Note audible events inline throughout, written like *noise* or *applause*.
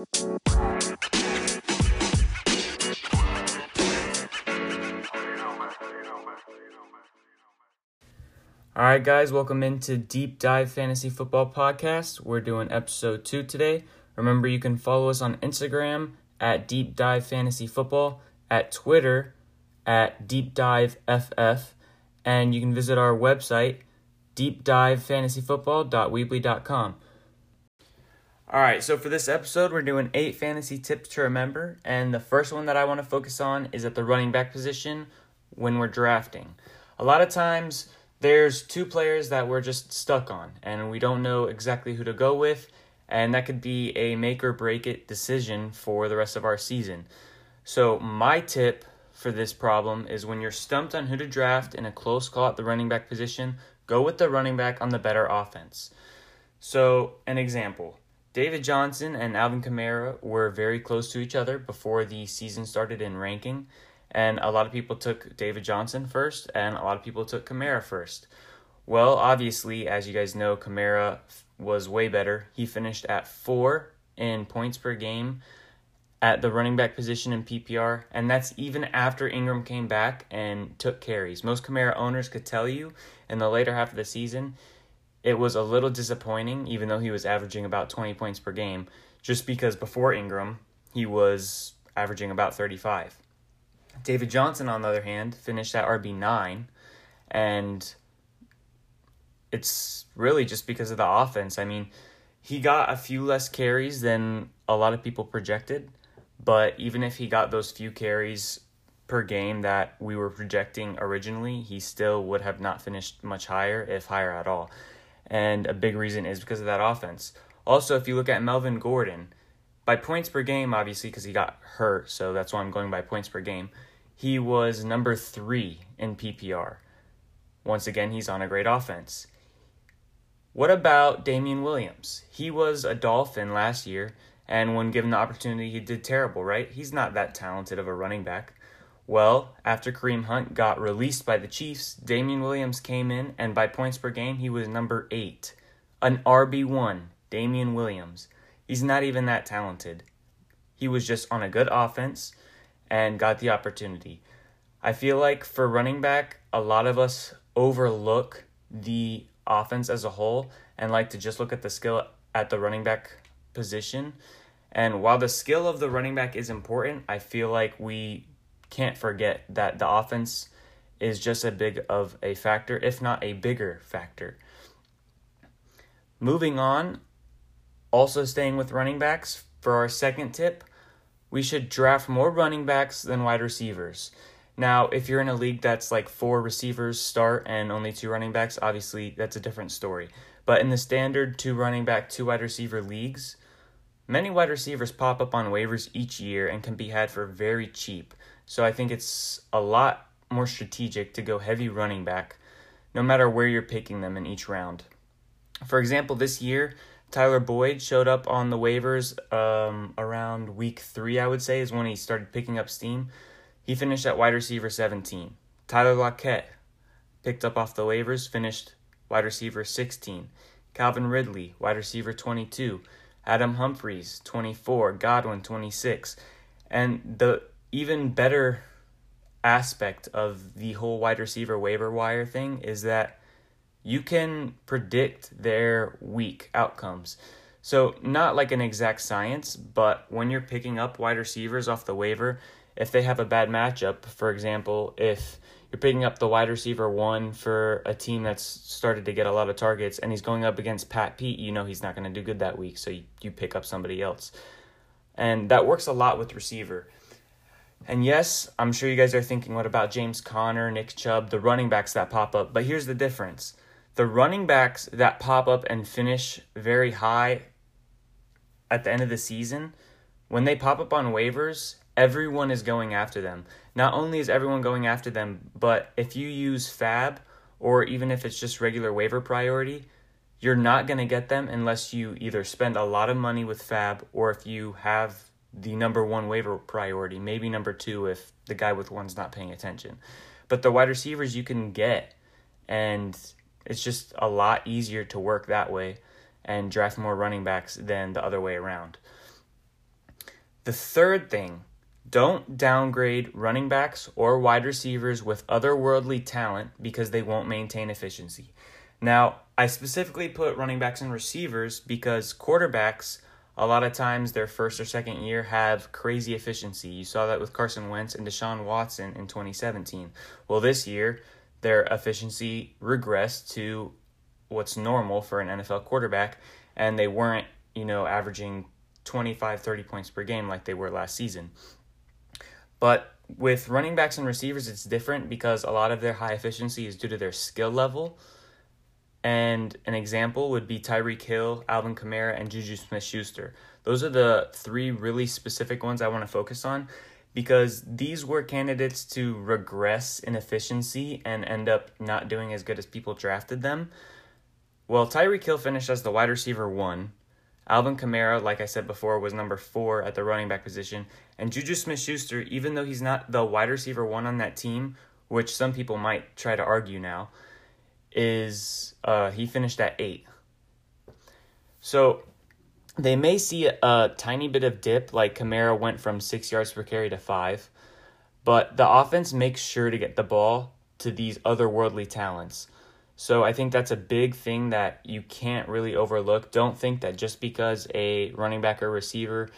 All right, guys, welcome into Deep Dive Fantasy Football Podcast. We're doing episode two today. Remember, you can follow us on Instagram at Deep Dive Fantasy Football, at Twitter at Deep Dive FF, and you can visit our website, deepdivefantasyfootball.weebly.com. All right, so for this episode, we're doing eight fantasy tips to remember, and the first one that I want to focus on is at the running back position when we're drafting. A lot of times, there's two players that we're just stuck on, and we don't know exactly who to go with, and that could be a make or break it decision for the rest of our season. So, my tip for this problem is when you're stumped on who to draft in a close call at the running back position, go with the running back on the better offense. So, an example David Johnson and Alvin Kamara were very close to each other before the season started in ranking and a lot of people took David Johnson first, and a lot of people took Kamara first. Well, obviously, as you guys know, Kamara was way better. He finished at four in points per game at the running back position in PPR, and that's even after Ingram came back and took carries. Most Kamara owners could tell you in the later half of the season, it was a little disappointing, even though he was averaging about 20 points per game, just because before Ingram, he was averaging about 35. David Johnson, on the other hand, finished at RB9, and it's really just because of the offense. I mean, he got a few less carries than a lot of people projected, but even if he got those few carries per game that we were projecting originally, he still would have not finished much higher, if higher at all. And a big reason is because of that offense. Also, if you look at Melvin Gordon, by points per game, obviously, because he got hurt, so that's why I'm going by points per game. He was number three in PPR. Once again, he's on a great offense. What about Damien Williams? He was a Dolphin last year, and when given the opportunity, he did terrible, right? He's not that talented of a running back. Well, after Kareem Hunt got released by the Chiefs, Damien Williams came in, and by points per game, he was number eight. An RB1, Damien Williams. He's not even that talented. He was just on a good offense and got the opportunity. I feel like for running back, a lot of us overlook the offense as a whole and like to just look at the skill at the running back position. And while the skill of the running back is important, I feel like we can't forget that the offense is just a big of a factor, if not a bigger factor. Moving on, also, staying with running backs, for our second tip, we should draft more running backs than wide receivers. Now, if you're in a league that's like four receivers start and only two running backs, obviously that's a different story. But in the standard two running back, two wide receiver leagues, many wide receivers pop up on waivers each year and can be had for very cheap. So I think it's a lot more strategic to go heavy running back no matter where you're picking them in each round. For example, this year, Tyler Boyd showed up on the waivers um, around week three, I would say, is when he started picking up steam. He finished at wide receiver 17. Tyler Lockett picked up off the waivers, finished wide receiver 16. Calvin Ridley, wide receiver 22. Adam Humphries, 24. Godwin, 26. And the even better aspect of the whole wide receiver waiver wire thing is that you can predict their week outcomes. So, not like an exact science, but when you're picking up wide receivers off the waiver, if they have a bad matchup, for example, if you're picking up the wide receiver one for a team that's started to get a lot of targets and he's going up against Pat Pete, you know he's not going to do good that week, so you, you pick up somebody else. And that works a lot with receiver. And yes, I'm sure you guys are thinking, what about James Conner, Nick Chubb, the running backs that pop up? But here's the difference the running backs that pop up and finish very high at the end of the season, when they pop up on waivers, everyone is going after them. Not only is everyone going after them, but if you use FAAB or even if it's just regular waiver priority, you're not going to get them unless you either spend a lot of money with FAAB or if you have the number one waiver priority, maybe number two if the guy with one's not paying attention. But the wide receivers you can get, and it's just a lot easier to work that way and draft more running backs than the other way around. The third thing don't downgrade running backs or wide receivers with otherworldly talent because they won't maintain efficiency. Now, I specifically put running backs and receivers because quarterbacks, a lot of times their first or second year, have crazy efficiency. You saw that with Carson Wentz and Deshaun Watson in 2017. Well, this year, their efficiency regressed to what's normal for an NFL quarterback, and they weren't, you know, averaging 25, 30 points per game like they were last season. But with running backs and receivers, it's different because a lot of their high efficiency is due to their skill level. And an example would be Tyreek Hill, Alvin Kamara, and Juju Smith Schuster. Those are the three really specific ones I want to focus on because these were candidates to regress in efficiency and end up not doing as good as people drafted them. Well, Tyreek Hill finished as the wide receiver one, Alvin Kamara, like I said before, was number four at the running back position. And Juju Smith Schuster, even though he's not the wide receiver one on that team, which some people might try to argue now, is uh, he finished at eight. So they may see a, tiny bit of dip, like Kamara went from six yards per carry to five, but the offense makes sure to get the ball to these otherworldly talents. So I think that's a big thing that you can't really overlook. Don't think that just because a running back or receiver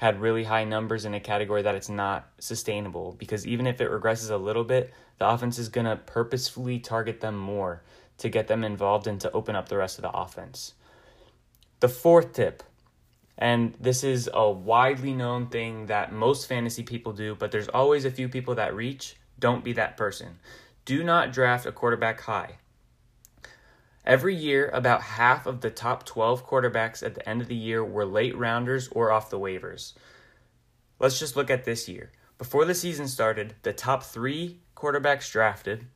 had really high numbers in a category that it's not sustainable because even if it regresses a little bit, the offense is going to purposefully target them more to get them involved and to open up the rest of the offense. The fourth tip, and this is a widely known thing that most fantasy people do, but there's always a few people that reach. Don't be that person. Do not draft a quarterback high. Every year, about half of the top 12 quarterbacks at the end of the year were late rounders or off the waivers. Let's just look at this year. Before the season started, the top three quarterbacks drafted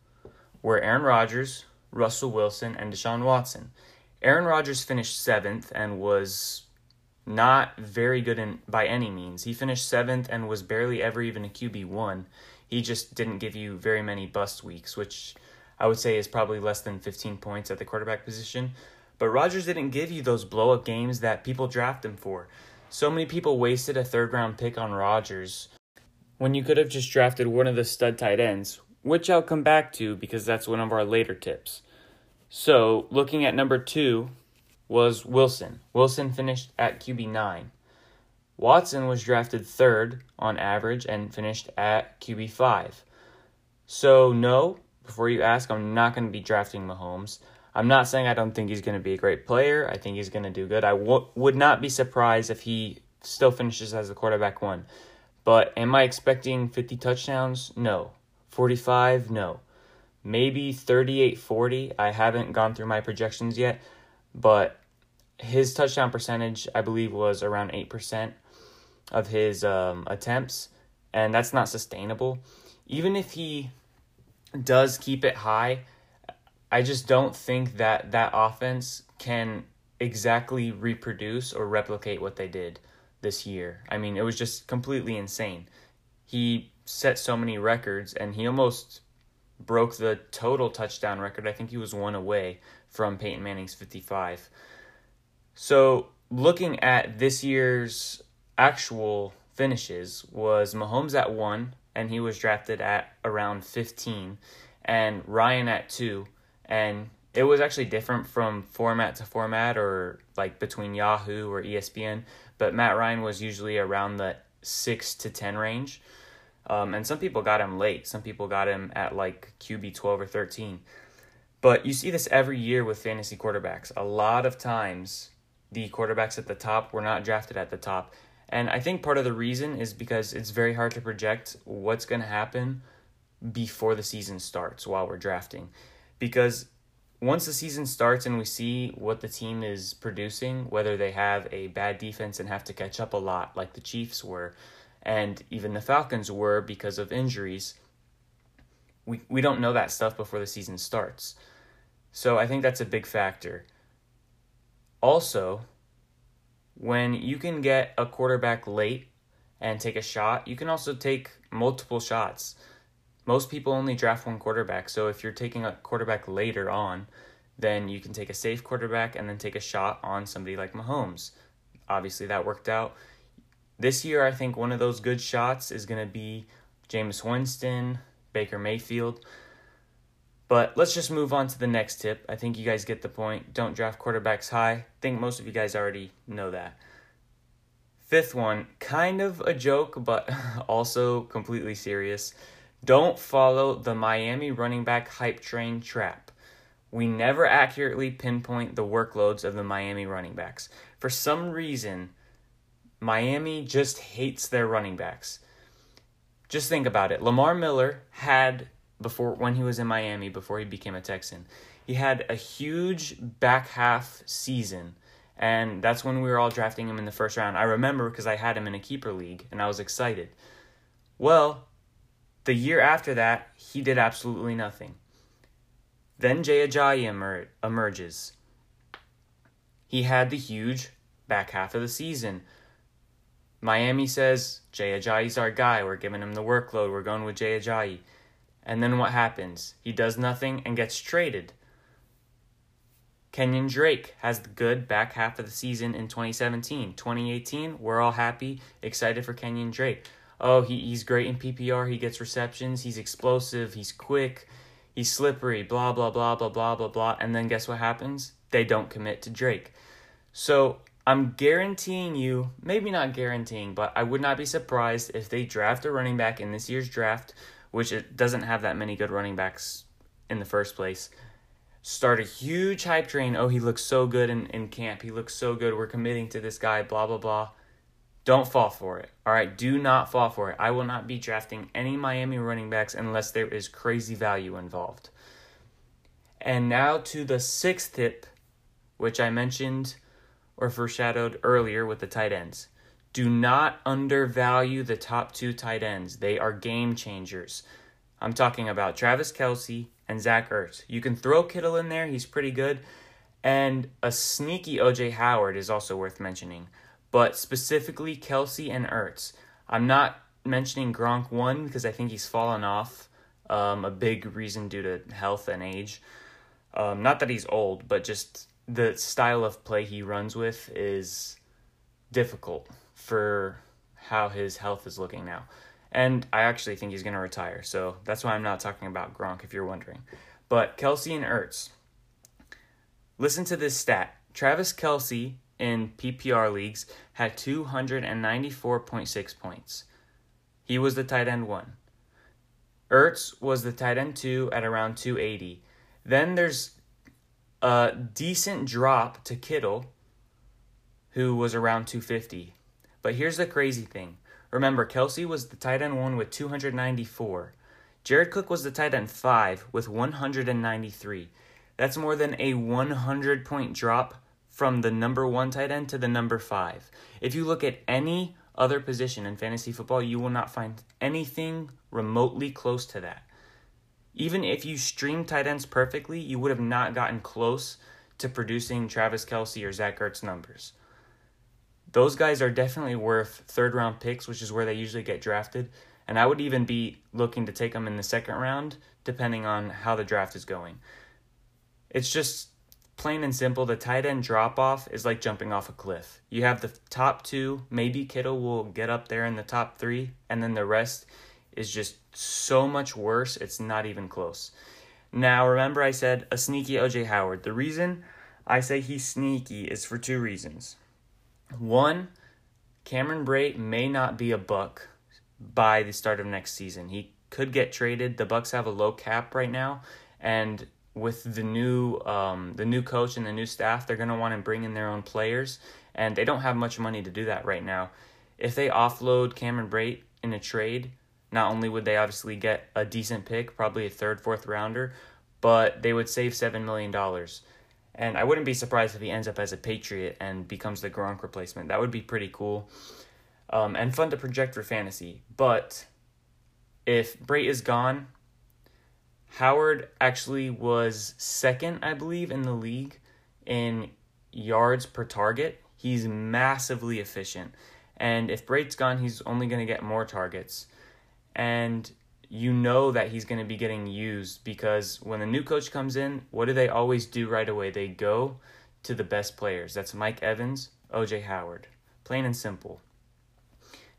were Aaron Rodgers, Russell Wilson, and Deshaun Watson. Aaron Rodgers finished seventh and was not very good in, by any means. He finished seventh and was barely ever even a QB1. He just didn't give you very many bust weeks, which I would say is probably less than 15 points at the quarterback position. But Rodgers didn't give you those blow up games that people draft him for. So many people wasted a third round pick on Rodgers when you could have just drafted one of the stud tight ends, which I'll come back to because that's one of our later tips. So, looking at number two was Wilson. Wilson finished at QB9. Watson was drafted third on average and finished at QB5. So, no, before you ask, I'm not going to be drafting Mahomes. I'm not saying I don't think he's going to be a great player. I think he's going to do good. I w- would not be surprised if he still finishes as the quarterback one. But am I expecting 50 touchdowns? No. 45? No. Maybe 38 40. I haven't gone through my projections yet, but his touchdown percentage, I believe, was around 8% of his um, attempts, and that's not sustainable. Even if he does keep it high, I just don't think that that offense can exactly reproduce or replicate what they did this year. I mean, it was just completely insane. He set so many records and he almost broke the total touchdown record. I think he was one away from Peyton Manning's 55. So, looking at this year's actual finishes was Mahomes at 1, and he was drafted at around 15, and Ryan at 2. And it was actually different from format to format or like between Yahoo or ESPN, but Matt Ryan was usually around the 6 to 10 range. Um, and some people got him late. Some people got him at like QB 12 or 13. But you see this every year with fantasy quarterbacks. A lot of times, the quarterbacks at the top were not drafted at the top. And I think part of the reason is because it's very hard to project what's going to happen before the season starts while we're drafting. Because once the season starts and we see what the team is producing, whether they have a bad defense and have to catch up a lot, like the Chiefs were, and even the Falcons were because of injuries, we, we don't know that stuff before the season starts. So I think that's a big factor. Also, when you can get a quarterback late and take a shot, you can also take multiple shots. Most people only draft one quarterback, so if you're taking a quarterback later on, then you can take a safe quarterback and then take a shot on somebody like Mahomes. Obviously, that worked out. This year, I think one of those good shots is going to be Jameis Winston, Baker Mayfield. But let's just move on to the next tip. I think you guys get the point. Don't draft quarterbacks high. I think most of you guys already know that. Fifth one, kind of a joke, but *laughs* also completely serious. Don't follow the Miami running back hype train trap. We never accurately pinpoint the workloads of the Miami running backs. For some reason, Miami just hates their running backs. Just think about it. Lamar Miller had before when he was in Miami before he became a Texan. He had a huge back half season and that's when we were all drafting him in the first round. I remember because I had him in a keeper league and I was excited. Well, the year after that, he did absolutely nothing. Then Jay Ajayi emer- emerges. He had the huge back half of the season. Miami says, Jay Ajayi's our guy. We're giving him the workload. We're going with Jay Ajayi. And then what happens? He does nothing and gets traded. Kenyan Drake has the good back half of the season in 2017. 2018, we're all happy, excited for Kenyan Drake. Oh, he, he's great in PPR. He gets receptions. He's explosive. He's quick. He's slippery. Blah, blah, blah, blah, blah, blah, blah. And then guess what happens? They don't commit to Drake. So I'm guaranteeing you, maybe not guaranteeing, but I would not be surprised if they draft a running back in this year's draft, which it doesn't have that many good running backs in the first place start a huge hype train. Oh, he looks so good in, in camp. He looks so good. We're committing to this guy, blah, blah, blah. Don't fall for it. All right, do not fall for it. I will not be drafting any Miami running backs unless there is crazy value involved. And now to the sixth tip, which I mentioned or foreshadowed earlier with the tight ends. Do not undervalue the top two tight ends. They are game changers. I'm talking about Travis Kelce and Zach Ertz. You can throw Kittle in there, he's pretty good. And a sneaky OJ Howard is also worth mentioning. But specifically Kelce and Ertz. I'm not mentioning Gronk one because I think he's fallen off. Um, a big reason due to health and age. Um, not that he's old, but just the style of play he runs with is difficult for how his health is looking now. And I actually think he's going to retire. So that's why I'm not talking about Gronk, if you're wondering. But Kelce and Ertz. Listen to this stat Travis Kelce in PPR leagues had 294.6 points. He was the tight end one. Ertz was the tight end two at around 280. Then there's a decent drop to Kittle, who was around 250. But here's the crazy thing Remember, Kelce was the tight end one with 294. Jared Cook was the tight end five with 193. That's more than a 100 point drop from the number one tight end to the number five. If you look at any other position in fantasy football, you will not find anything remotely close to that. Even if you stream tight ends perfectly, you would have not gotten close to producing Travis Kelce or Zach Ertz numbers those guys are definitely worth third round picks, which is where they usually get drafted. And I would even be looking to take them in the second round, depending on how the draft is going. It's just plain and simple. The tight end drop off is like jumping off a cliff. You have the top two, maybe Kittle will get up there in the top three, and then the rest is just so much worse, it's not even close. Now, remember, I said a sneaky OJ Howard. The reason I say he's sneaky is for two reasons. One, Cameron Brate may not be a Buck by the start of next season. He could get traded. The Bucks have a low cap right now, and with the new um, the new coach and the new staff, they're going to want to bring in their own players, and they don't have much money to do that right now. If they offload Cameron Brate in a trade, not only would they obviously get a decent pick, probably a third, fourth rounder, but they would save seven million dollars. And I wouldn't be surprised if he ends up as a Patriot and becomes the Gronk replacement. That would be pretty cool um, and fun to project for fantasy. But if Brate is gone, Howard actually was second, I believe, in the league in yards per target. He's massively efficient. And if Brate's gone, he's only going to get more targets. And you know that he's going to be getting used because when the new coach comes in, what do they always do right away? They go to the best players. That's Mike Evans, OJ Howard. Plain and simple.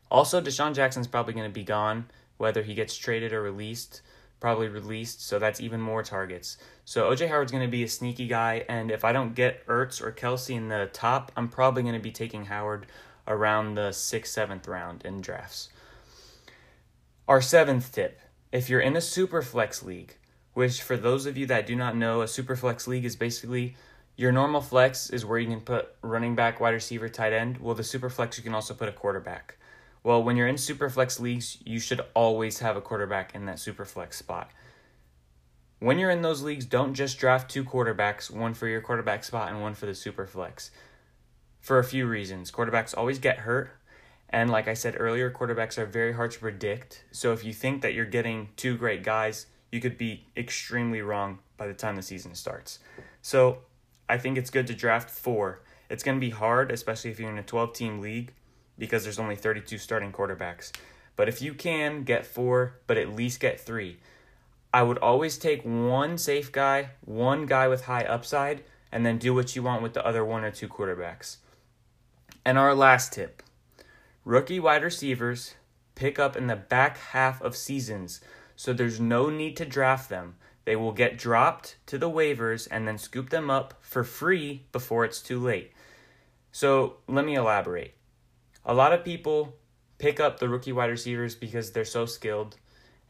Also, DeSean Jackson's probably going to be gone, whether he gets traded or released. Probably released, so that's even more targets. So OJ Howard's going to be a sneaky guy, and if I don't get Ertz or Kelce in the top, I'm probably going to be taking Howard around the sixth, seventh round in drafts. Our seventh tip if you're in a super flex league, which for those of you that do not know, a super flex league is basically your normal flex is where you can put running back, wide receiver, tight end. Well, the super flex, you can also put a quarterback. Well, when you're in super flex leagues, you should always have a quarterback in that super flex spot. When you're in those leagues, don't just draft two quarterbacks, one for your quarterback spot and one for the super flex. For a few reasons. Quarterbacks always get hurt, and like I said earlier, quarterbacks are very hard to predict. So if you think that you're getting two great guys, you could be extremely wrong by the time the season starts. So I think it's good to draft four. It's going to be hard, especially if you're in a 12 team league, because there's only 32 starting quarterbacks. But if you can get four, but at least get three, I would always take one safe guy, one guy with high upside, and then do what you want with the other one or two quarterbacks. And our last tip rookie wide receivers pick up in the back half of seasons, so there's no need to draft them. They will get dropped to the waivers and then scoop them up for free before it's too late. So let me elaborate. A lot of people pick up the rookie wide receivers because they're so skilled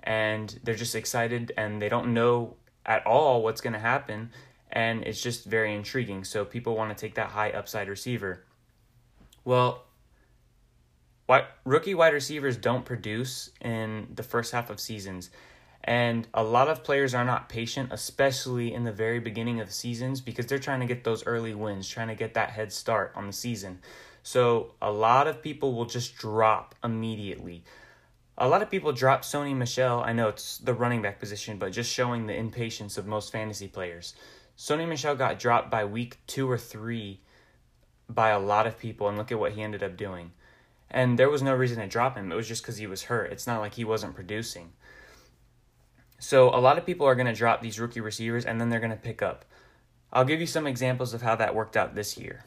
and they're just excited and they don't know at all what's going to happen and it's just very intriguing. So people want to take that high upside receiver. Well, what rookie wide receivers don't produce in the first half of seasons. And a lot of players are not patient, especially in the very beginning of seasons, because they're trying to get those early wins, trying to get that head start on the season. So a lot of people will just drop immediately. A lot of people drop Sony Michel. I know it's the running back position, but just showing the impatience of most fantasy players. Sony Michel got dropped by week two or three by a lot of people, and look at what he ended up doing. And there was no reason to drop him. It was just because he was hurt. It's not like he wasn't producing. So a lot of people are going to drop these rookie receivers and then they're going to pick up. I'll give you some examples of how that worked out this year.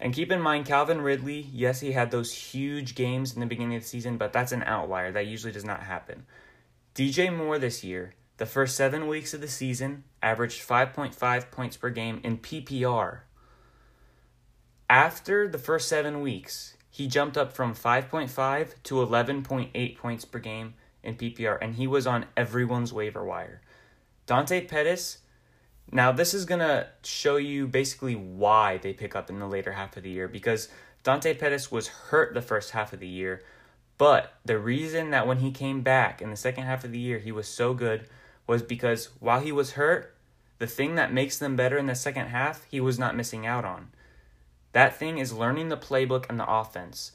And keep in mind, Calvin Ridley, yes, he had those huge games in the beginning of the season, but that's an outlier. That usually does not happen. DJ Moore this year, the first seven weeks of the season, averaged 5.5 points per game in PPR. After the first seven weeks, he jumped up from 5.5 to 11.8 points per game in PPR, and he was on everyone's waiver wire. Dante Pettis, now this is going to show you basically why they pick up in the later half of the year because Dante Pettis was hurt the first half of the year, but the reason that when he came back in the second half of the year he was so good was because while he was hurt, the thing that makes them better in the second half, he was not missing out on. That thing is learning the playbook and the offense.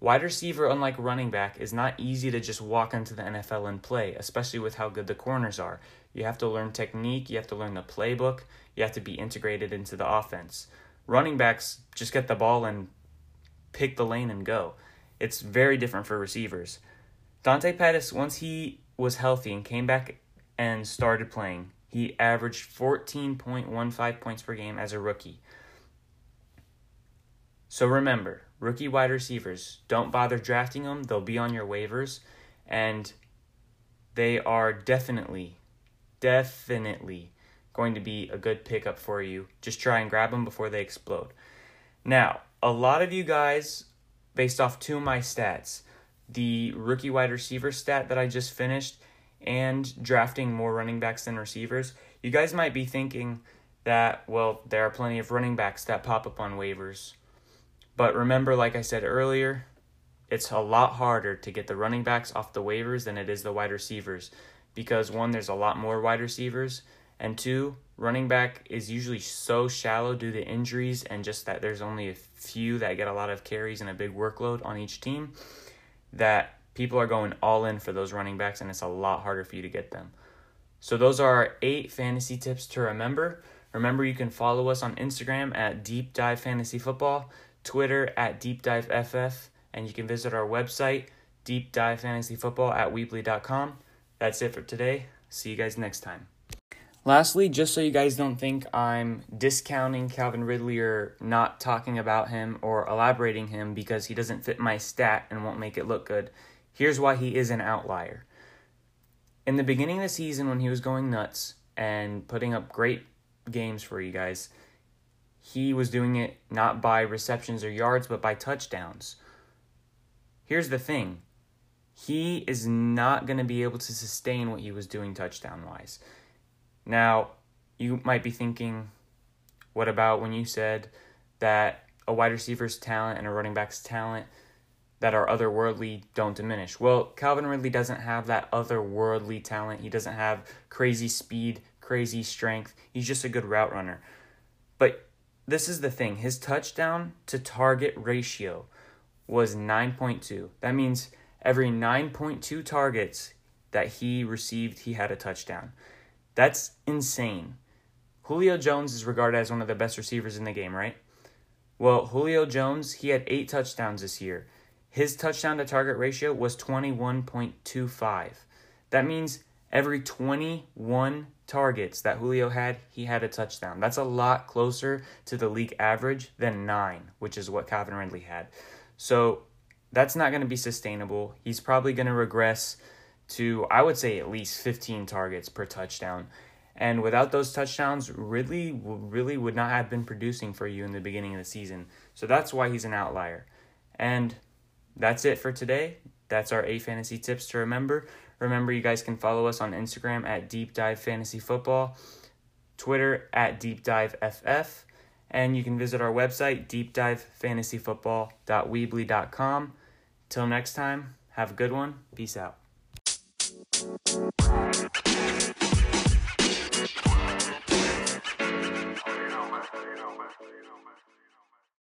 Wide receiver, unlike running back, is not easy to just walk into the NFL and play, especially with how good the corners are. You have to learn technique, you have to learn the playbook, you have to be integrated into the offense. Running backs just get the ball and pick the lane and go. It's very different for receivers. Dante Pettis, once he was healthy and came back and started playing, he averaged 14.15 points per game as a rookie. So remember, rookie wide receivers, don't bother drafting them. They'll be on your waivers. And they are definitely, definitely going to be a good pickup for you. Just try and grab them before they explode. Now, a lot of you guys, based off two of my stats, the rookie wide receiver stat that I just finished, and drafting more running backs than receivers, you guys might be thinking that, well, there are plenty of running backs that pop up on waivers. But remember, like I said earlier, it's a lot harder to get the running backs off the waivers than it is the wide receivers because one, there's a lot more wide receivers, and two, running back is usually so shallow due to injuries and just that there's only a few that get a lot of carries and a big workload on each team that people are going all in for those running backs and it's a lot harder for you to get them. So those are our eight fantasy tips to remember. Remember you can follow us on Instagram at Deep Dive Fantasy Football. Twitter at Deep Dive FF, and you can visit our website, Deep Dive Fantasy Football at Weebly.com. That's it for today. See you guys next time. Lastly, just so you guys don't think I'm discounting Calvin Ridley or not talking about him or elaborating him because he doesn't fit my stat and won't make it look good, here's why he is an outlier. In the beginning of the season, when he was going nuts and putting up great games for you guys, he was doing it not by receptions or yards, but by touchdowns. Here's the thing he is not going to be able to sustain what he was doing touchdown wise. Now, you might be thinking, what about when you said that a wide receiver's talent and a running back's talent that are otherworldly don't diminish? Well, Calvin Ridley doesn't have that otherworldly talent. He doesn't have crazy speed, crazy strength. He's just a good route runner. But this is the thing his touchdown to target ratio was 9.2. That means every 9.2 targets that he received, he had a touchdown. That's insane. Julio Jones is regarded as one of the best receivers in the game, right? Well, Julio Jones, he had eight touchdowns this year. His touchdown to target ratio was 21.25. That means every 21 targets that Julio had, he had a touchdown. That's a lot closer to the league average than nine, which is what Calvin Ridley had. So that's not going to be sustainable. He's probably going to regress to, I would say, at least 15 targets per touchdown. And without those touchdowns, Ridley really would not have been producing for you in the beginning of the season. So that's why he's an outlier. And that's it for today. That's our A fantasy tips to remember. Remember, you guys can follow us on Instagram at Deep Dive Fantasy Football, Twitter at Deep Dive FF, and you can visit our website, deepdivefantasyfootball.weebly.com. Till next time, have a good one. Peace out.